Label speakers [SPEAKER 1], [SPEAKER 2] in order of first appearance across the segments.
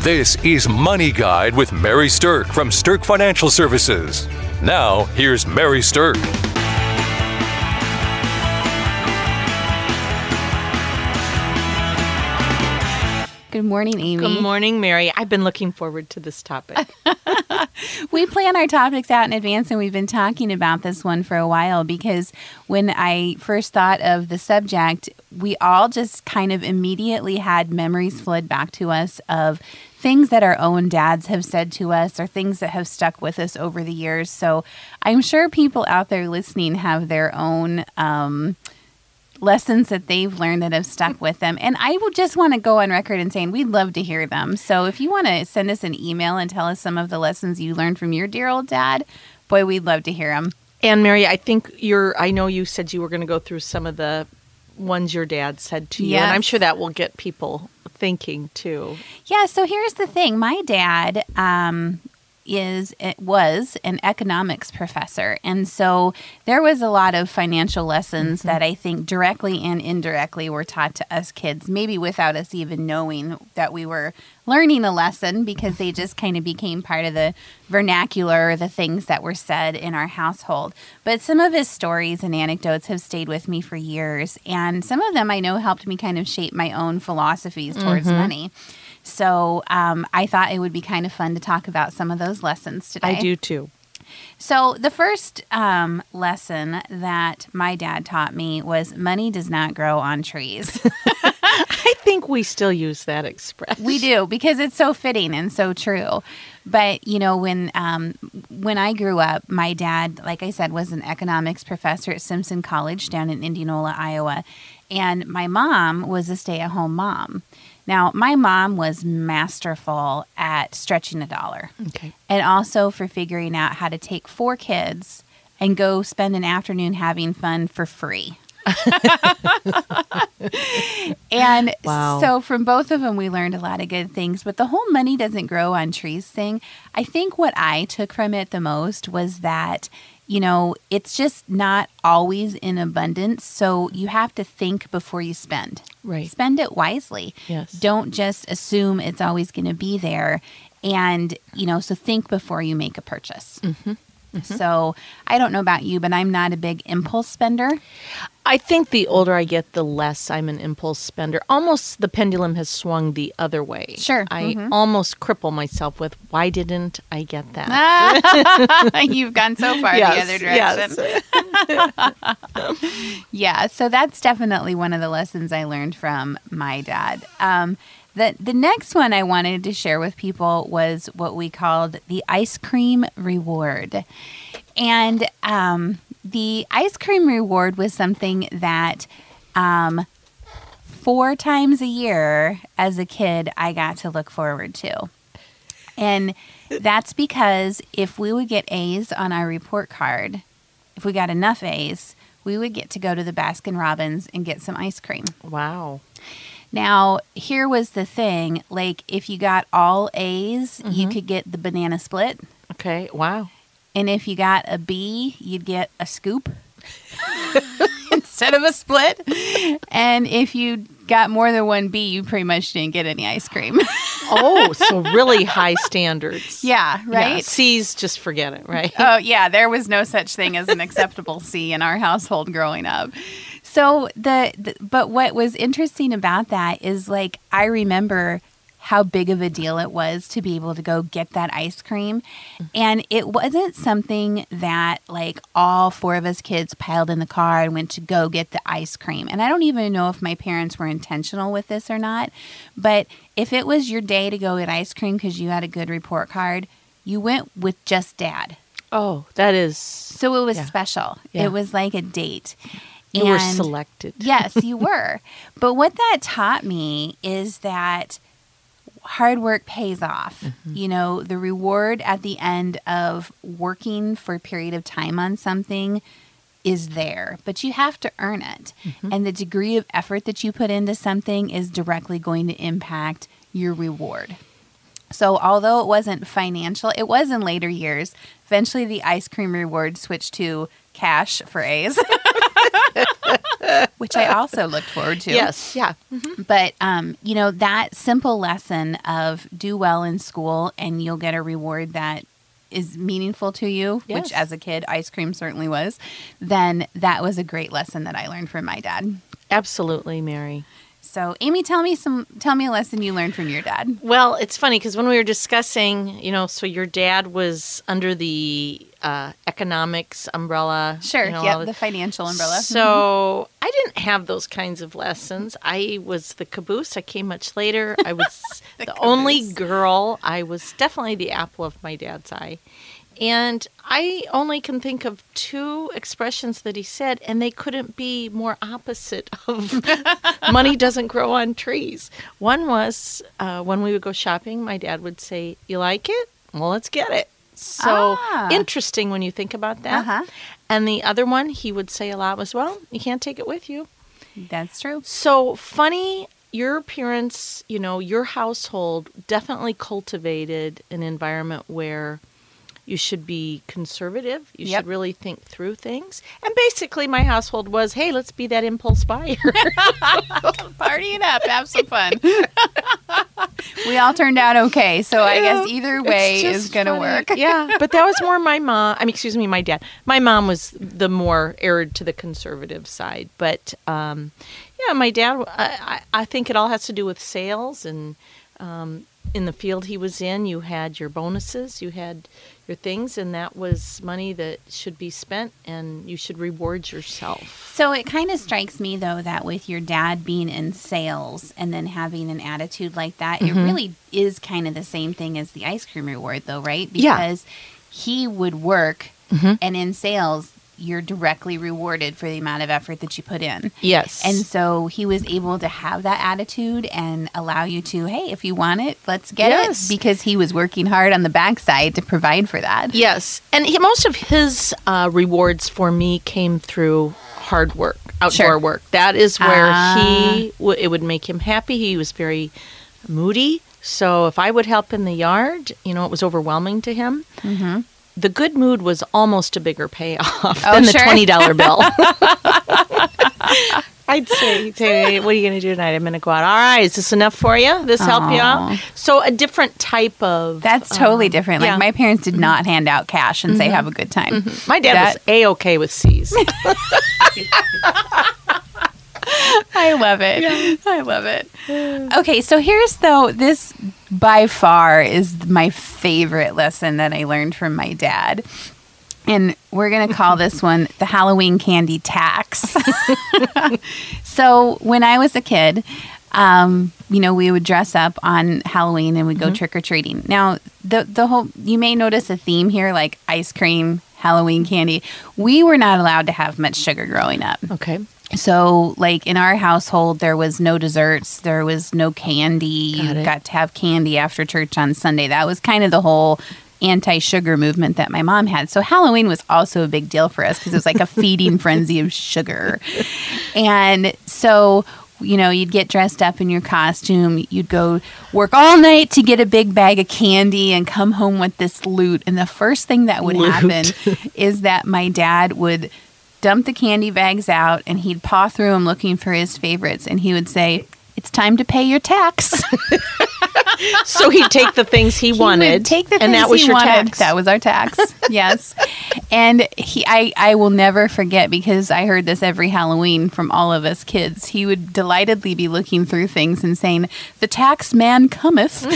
[SPEAKER 1] This is Money Guide with Mary Sterk from Sterk Financial Services. Now, here's Mary
[SPEAKER 2] Sterk. Morning, Amy.
[SPEAKER 3] Good morning, Mary. I've been looking forward to this topic.
[SPEAKER 2] we plan our topics out in advance, and we've been talking about this one for a while because when I first thought of the subject, we all just kind of immediately had memories flood back to us of things that our own dads have said to us or things that have stuck with us over the years. So I'm sure people out there listening have their own. Um, lessons that they've learned that have stuck with them. And I will just want to go on record and saying we'd love to hear them. So if you want to send us an email and tell us some of the lessons you learned from your dear old dad, boy, we'd love to hear them.
[SPEAKER 3] And Mary, I think you're I know you said you were going to go through some of the ones your dad said to you,
[SPEAKER 2] Yes.
[SPEAKER 3] and I'm sure that will get people thinking too.
[SPEAKER 2] Yeah, so here's the thing. My dad um is it was an economics professor. And so there was a lot of financial lessons mm-hmm. that I think directly and indirectly were taught to us kids maybe without us even knowing that we were learning a lesson because they just kind of became part of the vernacular the things that were said in our household. But some of his stories and anecdotes have stayed with me for years. And some of them I know helped me kind of shape my own philosophies towards mm-hmm. money so um, I thought it would be kind of fun to talk about some of those lessons today.
[SPEAKER 3] I do too.
[SPEAKER 2] So the first um, lesson that my dad taught me was money does not grow on trees.
[SPEAKER 3] I think we still use that expression.
[SPEAKER 2] we do because it's so fitting and so true. But you know, when um, when I grew up, my dad, like I said, was an economics professor at Simpson College down in Indianola, Iowa, and my mom was a stay-at-home mom. Now, my mom was masterful at stretching a dollar.
[SPEAKER 3] Okay.
[SPEAKER 2] and also for figuring out how to take four kids and go spend an afternoon having fun for free. and
[SPEAKER 3] Wow.
[SPEAKER 2] so from both of them we learned a lot of good things but the whole money doesn't grow on trees thing i think what i took from it the most was that you know it's just not always in abundance. So you have to think before you spend.
[SPEAKER 3] Right.
[SPEAKER 2] spend it wisely.
[SPEAKER 3] Yes.
[SPEAKER 2] don't just assume it's always going to be there. And you know so think before you make a purchase mm-hmm. So i don't know about you but i'm not a big impulse spender
[SPEAKER 3] I think the older I get, the less I'm an impulse spender. Almost the pendulum has swung the other way.
[SPEAKER 2] Sure.
[SPEAKER 3] I almost cripple myself with why didn't I get that?
[SPEAKER 2] you've gone so far the other direction
[SPEAKER 3] yes.
[SPEAKER 2] yeah so that's definitely one of the lessons i learned from my dad um, the, the next one i wanted to share with people was what we called the ice cream reward. And um, the ice cream reward was something that um, four times a year as a kid i got to look forward to. And that's because if we would get a's on our report card if we got enough a's we would get to go to the baskin robbins and get some ice cream.
[SPEAKER 3] Wow.
[SPEAKER 2] Now, here was the thing like, if you got all A's, you mm-hmm. could get the banana split.
[SPEAKER 3] Okay. Wow.
[SPEAKER 2] And if you got a B, you'd get a scoop instead of a split. And if you got more than one B, you pretty much didn't get any ice cream.
[SPEAKER 3] Oh, so really high standards.
[SPEAKER 2] yeah,
[SPEAKER 3] Yeah,
[SPEAKER 2] right?
[SPEAKER 3] C's, just forget it, right?
[SPEAKER 2] Oh, yeah, there was no such thing as an acceptable C in our household growing up. So the, the but what was interesting about that is like I remember how big of a deal it was to be able to go get that ice cream. Mm-hmm. And it wasn't something that like all four of us kids piled in the car and went to go get the ice cream. And I don't even know if my parents were intentional with this or not, but if it was your day to go get ice cream because you had a good report card, you went with just dad.
[SPEAKER 3] Oh, that is.
[SPEAKER 2] So it was
[SPEAKER 3] Yeah.
[SPEAKER 2] special.
[SPEAKER 3] Yeah.
[SPEAKER 2] It was like a date.
[SPEAKER 3] You were selected.
[SPEAKER 2] yes, you were. But what that taught me is that hard work pays off.
[SPEAKER 3] Mm-hmm.
[SPEAKER 2] You know, the reward at the end of working for a period of time on something is there, but you have to earn it.
[SPEAKER 3] Mm-hmm.
[SPEAKER 2] And the degree of effort that you put into something is directly going to impact your reward. So, although it wasn't financial, it was in later years. Eventually, the ice cream reward switched to cash for A's. which I also looked forward to.
[SPEAKER 3] Yes. Yeah.
[SPEAKER 2] But um, you know, that simple lesson of do well in school and you'll get a reward that is meaningful to you, which as a kid ice cream certainly was, then that was a great lesson that I learned from my dad.
[SPEAKER 3] Absolutely, Mary.
[SPEAKER 2] So, Amy, tell me some tell me a lesson you learned from your dad.
[SPEAKER 3] Well, it's funny because when we were discussing, you know, so your dad was under the uh, economics umbrella.
[SPEAKER 2] Sure,
[SPEAKER 3] you know,
[SPEAKER 2] yep,
[SPEAKER 3] all
[SPEAKER 2] the financial umbrella.
[SPEAKER 3] So I didn't have those kinds of lessons. I was the caboose. I came much later. I was the, only girl. I was definitely the apple of my dad's eye. And I only can think of two expressions that he said, and they couldn't be more opposite of money doesn't grow on trees. One was uh, when we would go shopping, my dad would say, You like it? Well, let's get it. So
[SPEAKER 2] Ah.
[SPEAKER 3] interesting when you think about that.
[SPEAKER 2] Uh-huh.
[SPEAKER 3] And the other one he would say a lot was, Well, you can't take it with you.
[SPEAKER 2] That's true.
[SPEAKER 3] So funny, your parents, you know, your household definitely cultivated an environment where you should be conservative. You
[SPEAKER 2] Yep.
[SPEAKER 3] should really think through things. And basically, my household was, hey, let's be that impulse buyer.
[SPEAKER 2] Party it up, have some fun. we all turned out okay, so I guess either way is going to work.
[SPEAKER 3] yeah, but that was more my mom. I mean, excuse me, my dad. My mom was the more erred to the conservative side. But um, yeah, my dad. I, I I think it all has to do with sales and um, in the field he was in. You had your bonuses, you had your things, and that was money that should be spent, and you should reward yourself.
[SPEAKER 2] So it kind of strikes me though that with your dad being in sales and then having an attitude like that,
[SPEAKER 3] Mm-hmm.
[SPEAKER 2] it really is kind of the same thing as the ice cream reward though, right?
[SPEAKER 3] Yeah. Mm-hmm.
[SPEAKER 2] Because he would work and in sales you're directly rewarded for the amount of effort that you put in.
[SPEAKER 3] Yes,
[SPEAKER 2] And so he was able to have that attitude and allow you to, hey, if you want it, let's get
[SPEAKER 3] Yes.
[SPEAKER 2] it. Because he was working hard on the backside to provide for that.
[SPEAKER 3] Yes, and he, most of his uh, rewards for me came through hard work, outdoor
[SPEAKER 2] Sure.
[SPEAKER 3] work. That is where
[SPEAKER 2] Ah.
[SPEAKER 3] he w- it would make him happy. He was very moody, so if I would help in the yard, you know, it was overwhelming to him. Mm-hmm. The good mood was almost a bigger payoff
[SPEAKER 2] Oh,
[SPEAKER 3] than the twenty dollar bill. I'd say, say, what are you going to do tonight? I'm going to go out. All right, is this enough for you? This help you out? So a different type of.
[SPEAKER 2] That's totally
[SPEAKER 3] um,
[SPEAKER 2] different. Like
[SPEAKER 3] yeah. Mm-hmm.
[SPEAKER 2] my parents did not hand out cash and say, have a good time.
[SPEAKER 3] My dad
[SPEAKER 2] That-
[SPEAKER 3] was a okay with C's.
[SPEAKER 2] I love it. I love it. Okay, so here's though this by far is my favorite lesson that I learned from my dad. And we're going to call this one the Halloween candy tax. so, when I was a kid, um, you know, we would dress up on Halloween and we'd go trick or treating. Now, the the whole you may notice a theme here like ice cream, Halloween candy. We were not allowed to have much sugar growing up.
[SPEAKER 3] okay.
[SPEAKER 2] So, like in our household, there was no desserts, there was no candy.
[SPEAKER 3] Got
[SPEAKER 2] you got to have candy after church on Sunday. That was kind of the whole anti sugar movement that my mom had. So, Halloween was also a big deal for us because it was like a feeding frenzy of sugar. And so, you know, you'd get dressed up in your costume, you'd go work all night to get a big bag of candy and come home with this loot. And the first thing that would
[SPEAKER 3] Loot.
[SPEAKER 2] happen is that my dad would dump the candy bags out and he'd paw through them looking for his favorites and he would say it's time to pay your tax.
[SPEAKER 3] So he'd take the things he,
[SPEAKER 2] He
[SPEAKER 3] wanted,
[SPEAKER 2] take the
[SPEAKER 3] and that was your
[SPEAKER 2] wanted.
[SPEAKER 3] tax.
[SPEAKER 2] That was our tax. yes, and he, I, I will never forget because I heard this every Halloween from all of us kids. He would delightedly be looking through things and saying, "The tax man cometh."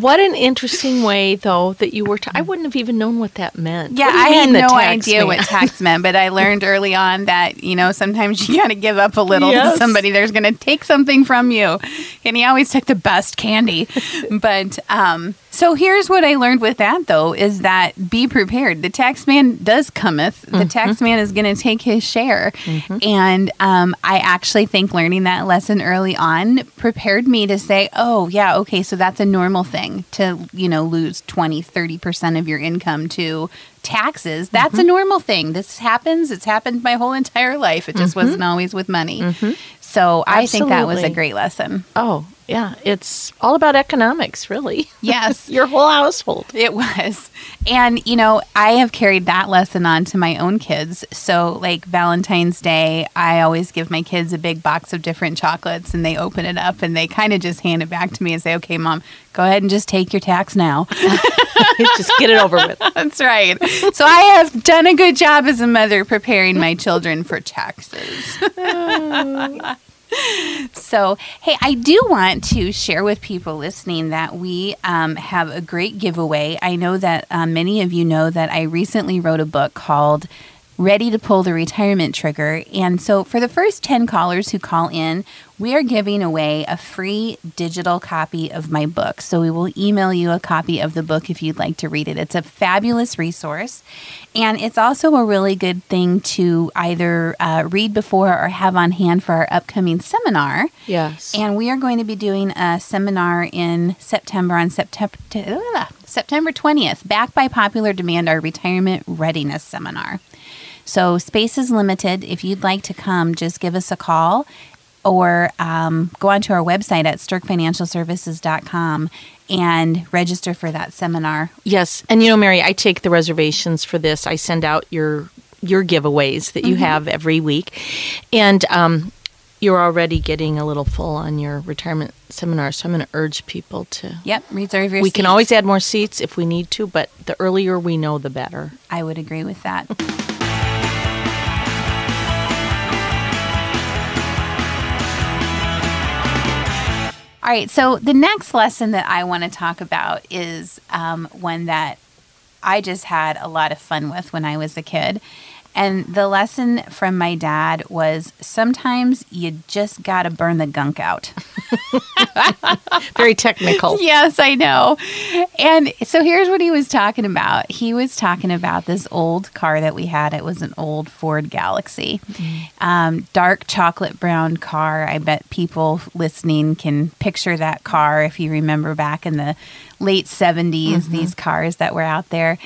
[SPEAKER 3] what an interesting way, though, that you were. I wouldn't have even known what that meant.
[SPEAKER 2] Yeah,
[SPEAKER 3] What do you
[SPEAKER 2] I had no idea what tax meant, but I learned early on that you know sometimes you got to give up a little
[SPEAKER 3] Yes.
[SPEAKER 2] to somebody. There's going to take something from you, and he always took the best candy. but um, so here's what I learned with that though is that be prepared. The tax man does cometh. The
[SPEAKER 3] Mm-hmm.
[SPEAKER 2] tax man is going to take his share, and um, I actually think learning that lesson early on prepared me to say, oh yeah, okay, so that's a normal thing to you know lose 20, 30 percent of your income to taxes. That's
[SPEAKER 3] Mm-hmm.
[SPEAKER 2] a normal thing. This happens. It's happened my whole entire life. It just
[SPEAKER 3] Mm-hmm.
[SPEAKER 2] wasn't always with money. So I think that was a great lesson.
[SPEAKER 3] Oh, yeah, it's all about economics, really.
[SPEAKER 2] Yes.
[SPEAKER 3] Your whole household.
[SPEAKER 2] It was. And, you know, I have carried that lesson on to my own kids. So, like Valentine's Day, I always give my kids a big box of different chocolates and they open it up and they kind of just hand it back to me and say, okay, mom, go ahead and just take your tax now.
[SPEAKER 3] Just get it over with.
[SPEAKER 2] That's right. So, I have done a good job as a mother preparing my children for taxes. Oh. So, hey, I do want to share with people listening that we um, have a great giveaway. I know that um, many of you know that I recently wrote a book called Ready to Pull the Retirement Trigger. And so, for the first 10 callers who call in, we are giving away a free digital copy of my book. So, we will email you a copy of the book if you'd like to read it. It's a fabulous resource. And it's also a really good thing to either uh, read before or have on hand for our upcoming seminar.
[SPEAKER 3] Yes.
[SPEAKER 2] And we are going to be doing a seminar in September on September September 20th, back by popular demand, our retirement readiness seminar. So space is limited. If you'd like to come, just give us a call or um, go onto our website at sterkfinancialservices.com and register for that seminar.
[SPEAKER 3] Yes, and you know, Mary, I take the reservations for this. I send out your your giveaways that you have every week, and um, you're already getting a little full on your retirement seminar. So I'm going to urge people to.
[SPEAKER 2] Yep, reserve your
[SPEAKER 3] We can always add more seats if we need to, but the earlier we know, the better.
[SPEAKER 2] I would agree with that. All right, so the next lesson that I want to talk about is um, one that I just had a lot of fun with when I was a kid. And the lesson from my dad was sometimes you just got to burn the gunk out.
[SPEAKER 3] Very technical.
[SPEAKER 2] Yes, I know. And so here's what he was talking about. He was talking about this old car that we had. It was an old Ford Galaxie, um, dark chocolate brown car. I bet people listening can picture that car if you remember back in the late 70s, these cars that were out there.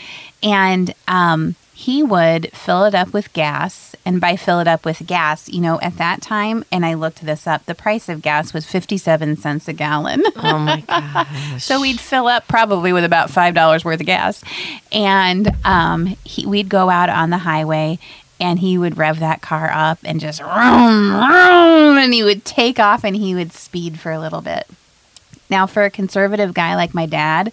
[SPEAKER 2] And um, he would fill it up with gas. And by fill it up with gas, you know, at that time, and I looked this up, the price of gas was 57 cents a gallon.
[SPEAKER 3] Oh my gosh.
[SPEAKER 2] So we'd fill up probably with about five dollars worth of gas, and um, he, we'd go out on the highway, and he would rev that car up and just vroom, vroom, and he would take off and he would speed for a little bit. Now, for a conservative guy like my dad,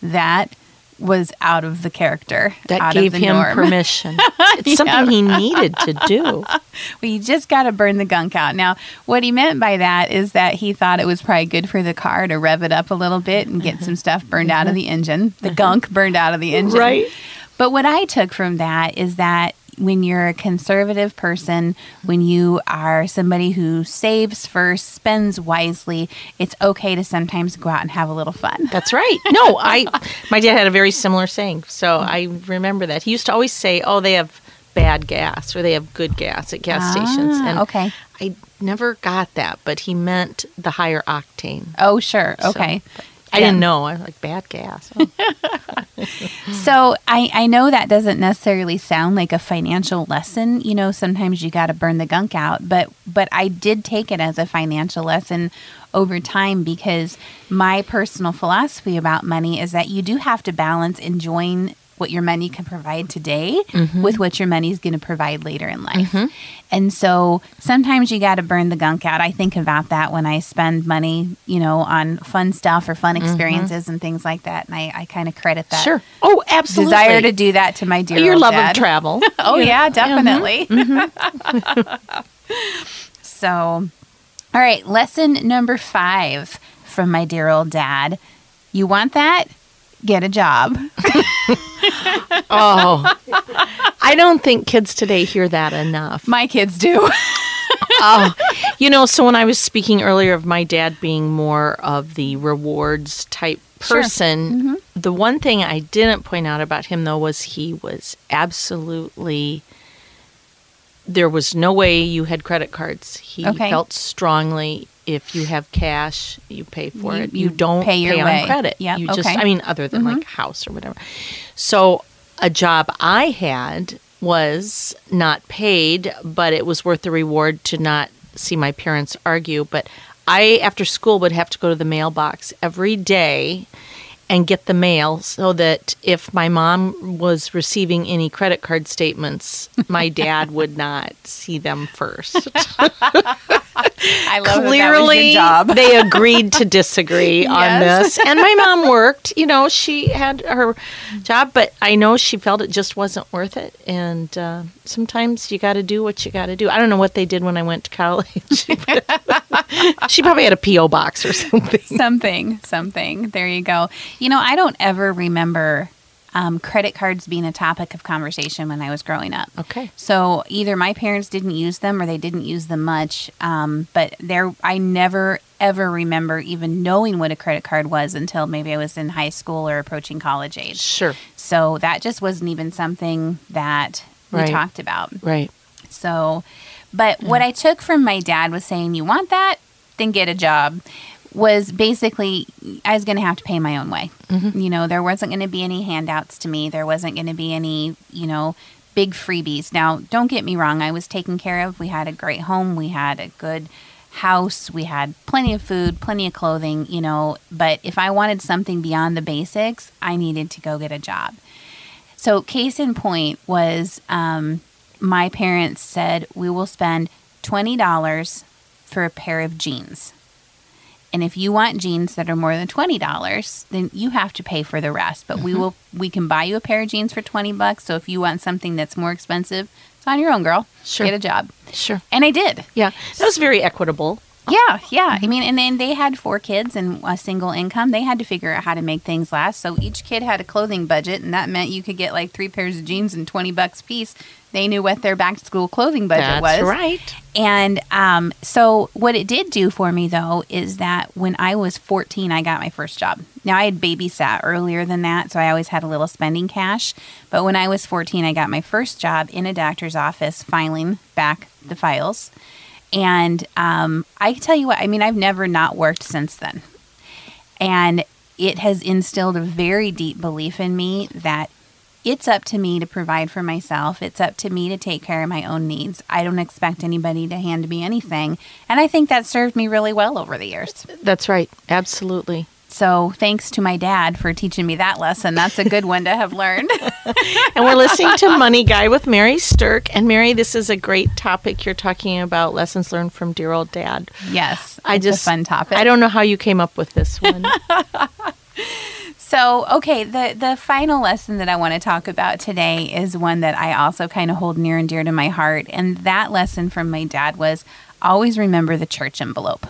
[SPEAKER 2] that was out of the character.
[SPEAKER 3] that gave him
[SPEAKER 2] norm.
[SPEAKER 3] permission. It's something he needed to do.
[SPEAKER 2] Well, you just got to burn the gunk out. Now, what he meant by that is that he thought it was probably good for the car to rev it up a little bit and get some mm-hmm. stuff burned out of mm-hmm. the engine, the mm-hmm. gunk burned out of the engine.
[SPEAKER 3] Right.
[SPEAKER 2] But what I took from that is that when you're a conservative person, when you are somebody who saves first, spends wisely, it's okay to sometimes go out and have a little fun.
[SPEAKER 3] That's right. No, I my dad had a very similar saying. So I remember that. He used to always say, "Oh, they have bad gas or they have good gas at gas stations."
[SPEAKER 2] Ah,
[SPEAKER 3] And
[SPEAKER 2] okay.
[SPEAKER 3] I never got that, but he meant the higher octane.
[SPEAKER 2] Oh, sure.
[SPEAKER 3] So,
[SPEAKER 2] Okay.
[SPEAKER 3] I didn't know. I was like bad gas. Oh.
[SPEAKER 2] So I, I know that doesn't necessarily sound like a financial lesson. You know, sometimes you got to burn the gunk out, but but I did take it as a financial lesson over time because my personal philosophy about money is that you do have to balance enjoying what your money can provide today mm-hmm. with what your money is going to provide later in life. Mm-hmm. And so sometimes you got to burn the gunk out. I think about that when I spend money, you know, on fun stuff or fun mm-hmm. experiences and things like that. And I, I kind of credit that
[SPEAKER 3] Sure. Oh, absolutely.
[SPEAKER 2] desire to do that to my dear
[SPEAKER 3] your
[SPEAKER 2] old
[SPEAKER 3] love
[SPEAKER 2] dad.
[SPEAKER 3] of travel.
[SPEAKER 2] Oh yeah, definitely.
[SPEAKER 3] Mm-hmm.
[SPEAKER 2] so, all right, lesson number five from my dear old dad. You want that? Get a job.
[SPEAKER 3] Oh, I don't think kids today hear that enough.
[SPEAKER 2] My kids do.
[SPEAKER 3] oh, you know, so when I was speaking earlier of my dad being more of the rewards type
[SPEAKER 2] Sure.
[SPEAKER 3] person, mm-hmm. the one thing I didn't point out about him though was he was absolutely there was no way you had credit cards. He
[SPEAKER 2] Okay.
[SPEAKER 3] felt strongly if you have cash, you pay for
[SPEAKER 2] You-
[SPEAKER 3] it.
[SPEAKER 2] you
[SPEAKER 3] You, don't
[SPEAKER 2] pay your
[SPEAKER 3] on
[SPEAKER 2] way.
[SPEAKER 3] credit.
[SPEAKER 2] Yep,
[SPEAKER 3] You
[SPEAKER 2] okay. Mm-hmm.
[SPEAKER 3] I mean other than like house or whatever. So a job I had was not paid, but it was worth the reward to not see my parents argue. But I after school would have to go to the mailbox every day and get the mail so that if my mom was receiving any credit card statements, my dad would not see them first.
[SPEAKER 2] I love that that was
[SPEAKER 3] Clearly,
[SPEAKER 2] your job.
[SPEAKER 3] they agreed to disagree on this. And my mom worked, you know, she had her job, but I know she felt it just wasn't worth it. And uh, sometimes you got to do what you got to do. I don't know what they did when I went to college. she probably had a P.O. box or something.
[SPEAKER 2] something, something. There you go. You know, I don't ever remember um, credit cards being a topic of conversation when I was growing up.
[SPEAKER 3] Okay.
[SPEAKER 2] So either my parents didn't use them or they didn't use them much. Um, but there, I never ever remember even knowing what a credit card was until maybe I was in high school or approaching college age.
[SPEAKER 3] Sure.
[SPEAKER 2] So that just wasn't even something that we
[SPEAKER 3] Right.
[SPEAKER 2] talked about.
[SPEAKER 3] Right.
[SPEAKER 2] So, but what I took from my dad was saying, "You want that? Then get a job." Was basically I was going to have to pay my own way. You know, there wasn't going to be any handouts to me. There wasn't going to be any, you know, big freebies. Now, don't get me wrong. I was taken care of. We had a great home. We had a good house. We had plenty of food, plenty of clothing, you know, but if I wanted something beyond the basics, I needed to go get a job. So, case in point was um, my parents said, We will spend $20 for a pair of jeans. And if you want jeans that are more than $20, then you have to pay for the rest. But we mm-hmm. will we can buy you a pair of jeans for 20 bucks. So if you want something that's more expensive, it's on your own, girl.
[SPEAKER 3] Sure.
[SPEAKER 2] Get a job.
[SPEAKER 3] Sure.
[SPEAKER 2] And I did.
[SPEAKER 3] Yeah. That was very equitable.
[SPEAKER 2] Yeah, yeah. I mm-hmm. mean, and then they had four kids and a single income. They had to figure out how to make things last. So each kid had a clothing budget, and that meant you could get like three pairs of jeans and twenty bucks a piece. They knew what their back to school clothing budget
[SPEAKER 3] That's
[SPEAKER 2] was.
[SPEAKER 3] right.
[SPEAKER 2] And um, so, what it did do for me, though, is that when I was 14, I got my first job. Now, I had babysat earlier than that, so I always had a little spending cash. But when I was 14, I got my first job in a doctor's office filing back the files. And um, I tell you what, I mean, I've never not worked since then. And it has instilled a very deep belief in me that it's up to me to provide for myself. It's up to me to take care of my own needs. I don't expect anybody to hand me anything. And I think that served me really well over the years.
[SPEAKER 3] That's right. Absolutely.
[SPEAKER 2] So thanks to my dad for teaching me that lesson. That's a good one to have learned.
[SPEAKER 3] and we're listening to Money Guy with Mary Sterk. And Mary, this is a great topic. You're talking about lessons learned from dear old dad.
[SPEAKER 2] yes.
[SPEAKER 3] I just
[SPEAKER 2] a fun topic.
[SPEAKER 3] I don't know how you came up with this one.
[SPEAKER 2] So, okay, the the final lesson that I want to talk about today is one that I also kind of hold near and dear to my heart, and that lesson from my dad was always remember the church envelope.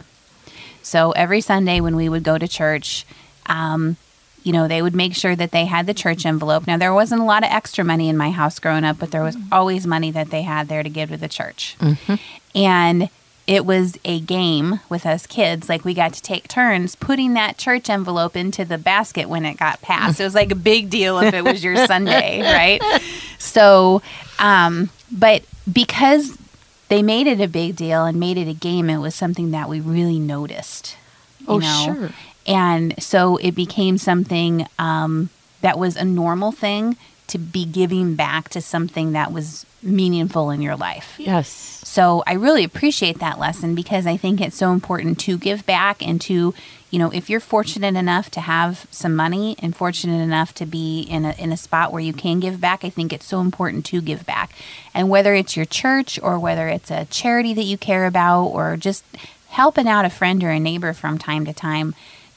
[SPEAKER 2] So every Sunday when we would go to church, um, you know, they would make sure that they had the church envelope. Now there wasn't a lot of extra money in my house growing up, but there was always money that they had there to give to the church, and it was a game with us kids. Like we got to take turns putting that church envelope into the basket when it got passed. It was like a big deal if it was your Sunday, right? So, um, but because they made it a big deal and made it a game, it was something that we really noticed. You
[SPEAKER 3] Oh,
[SPEAKER 2] know?
[SPEAKER 3] sure.
[SPEAKER 2] And so it became something um, that was a normal thing to be giving back to something that was meaningful in your life.
[SPEAKER 3] yes.
[SPEAKER 2] So I really appreciate that lesson because I think it's so important to give back and to, you know, if you're fortunate enough to have some money and fortunate enough to be in a in a spot where you can give back, I think it's so important to give back. And whether it's your church or whether it's a charity that you care about or just helping out a friend or a neighbor from time to time,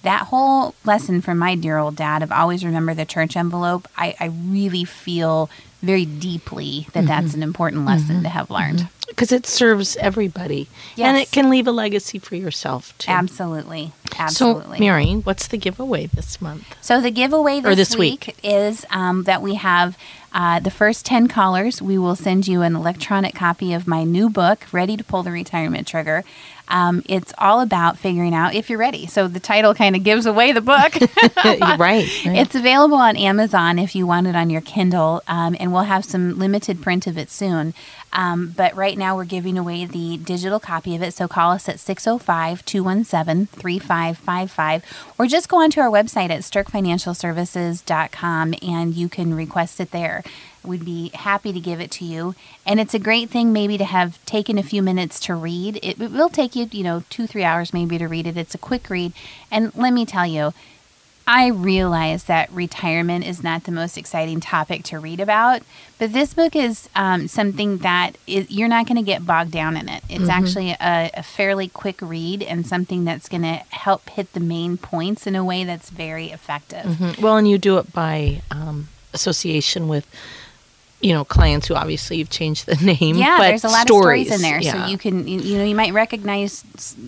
[SPEAKER 2] that whole lesson from my dear old dad of always remember the church envelope, I, I really feel very deeply that mm-hmm. that's an important lesson to mm-hmm. have learned. Mm-hmm.
[SPEAKER 3] Because it serves everybody. And it can leave a legacy for yourself, too.
[SPEAKER 2] Absolutely. Absolutely.
[SPEAKER 3] So, Mary, what's the giveaway this month?
[SPEAKER 2] So the giveaway this,
[SPEAKER 3] Or this
[SPEAKER 2] week,
[SPEAKER 3] week.
[SPEAKER 2] is um, that we have uh, the first 10 callers. We will send you an electronic copy of my new book, Ready to Pull the Retirement Trigger. Um, it's all about figuring out if you're ready. So the title kind of gives away the book.
[SPEAKER 3] right. right.
[SPEAKER 2] It's available on Amazon if you want it on your Kindle, um, and we'll have some limited print of it soon. Um, but right now, we're giving away the digital copy of it. So call us at 605 217 3555 or just go onto our website at sterkfinancialservices.com and you can request it there. We'd be happy to give it to you. And it's a great thing maybe to have taken a few minutes to read. It, it will take you, you know, two, three hours maybe to read it. It's a quick read. And let me tell you, I realize that retirement is not the most exciting topic to read about, but this book is um, something that is, you're not going to get bogged down in it. It's mm-hmm. actually a, a, fairly quick read and something that's going to help hit the main points in a way that's very effective.
[SPEAKER 3] Mm-hmm. Well, and you do it by um, association with you know clients who obviously you've changed the name.
[SPEAKER 2] Yeah, there's a lot stories. of stories in there, yeah. so you can you know you might recognize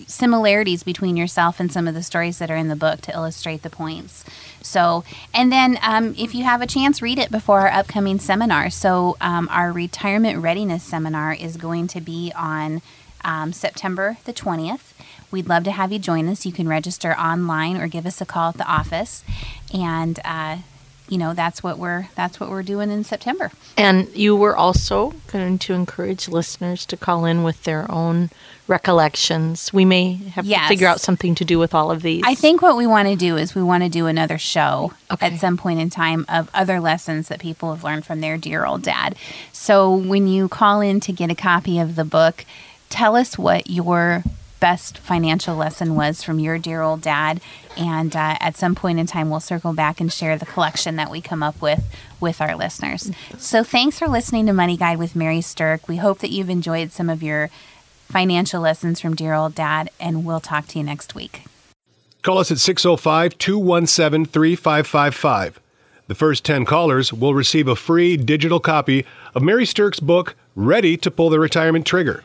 [SPEAKER 2] similarities between yourself and some of the stories that are in the book to illustrate the points. So, and then um, if you have a chance, read it before our upcoming seminar. So, um, our retirement readiness seminar is going to be on um, September the twentieth. We'd love to have you join us. You can register online or give us a call at the office, and uh, you know that's what we're that's what we're doing in September.
[SPEAKER 3] And you were also going to encourage listeners to call in with their own recollections. We may have yes. to figure out something to do with all of these.
[SPEAKER 2] I think what we want to do is we want to do another show okay. at some point in time of other lessons that people have learned from their dear old dad. So when you call in to get a copy of the book, tell us what your best financial lesson was from your dear old dad. And uh, at some point in time, we'll circle back and share the collection that we come up with with our listeners. So thanks for listening to Money Guide with Mary Sterk. We hope that you've enjoyed some of your financial lessons from dear old dad, and we'll talk to you next week.
[SPEAKER 4] Call us at 605 217 3555. The first 10 callers will receive a free digital copy of Mary Sterk's book, Ready to Pull the Retirement Trigger.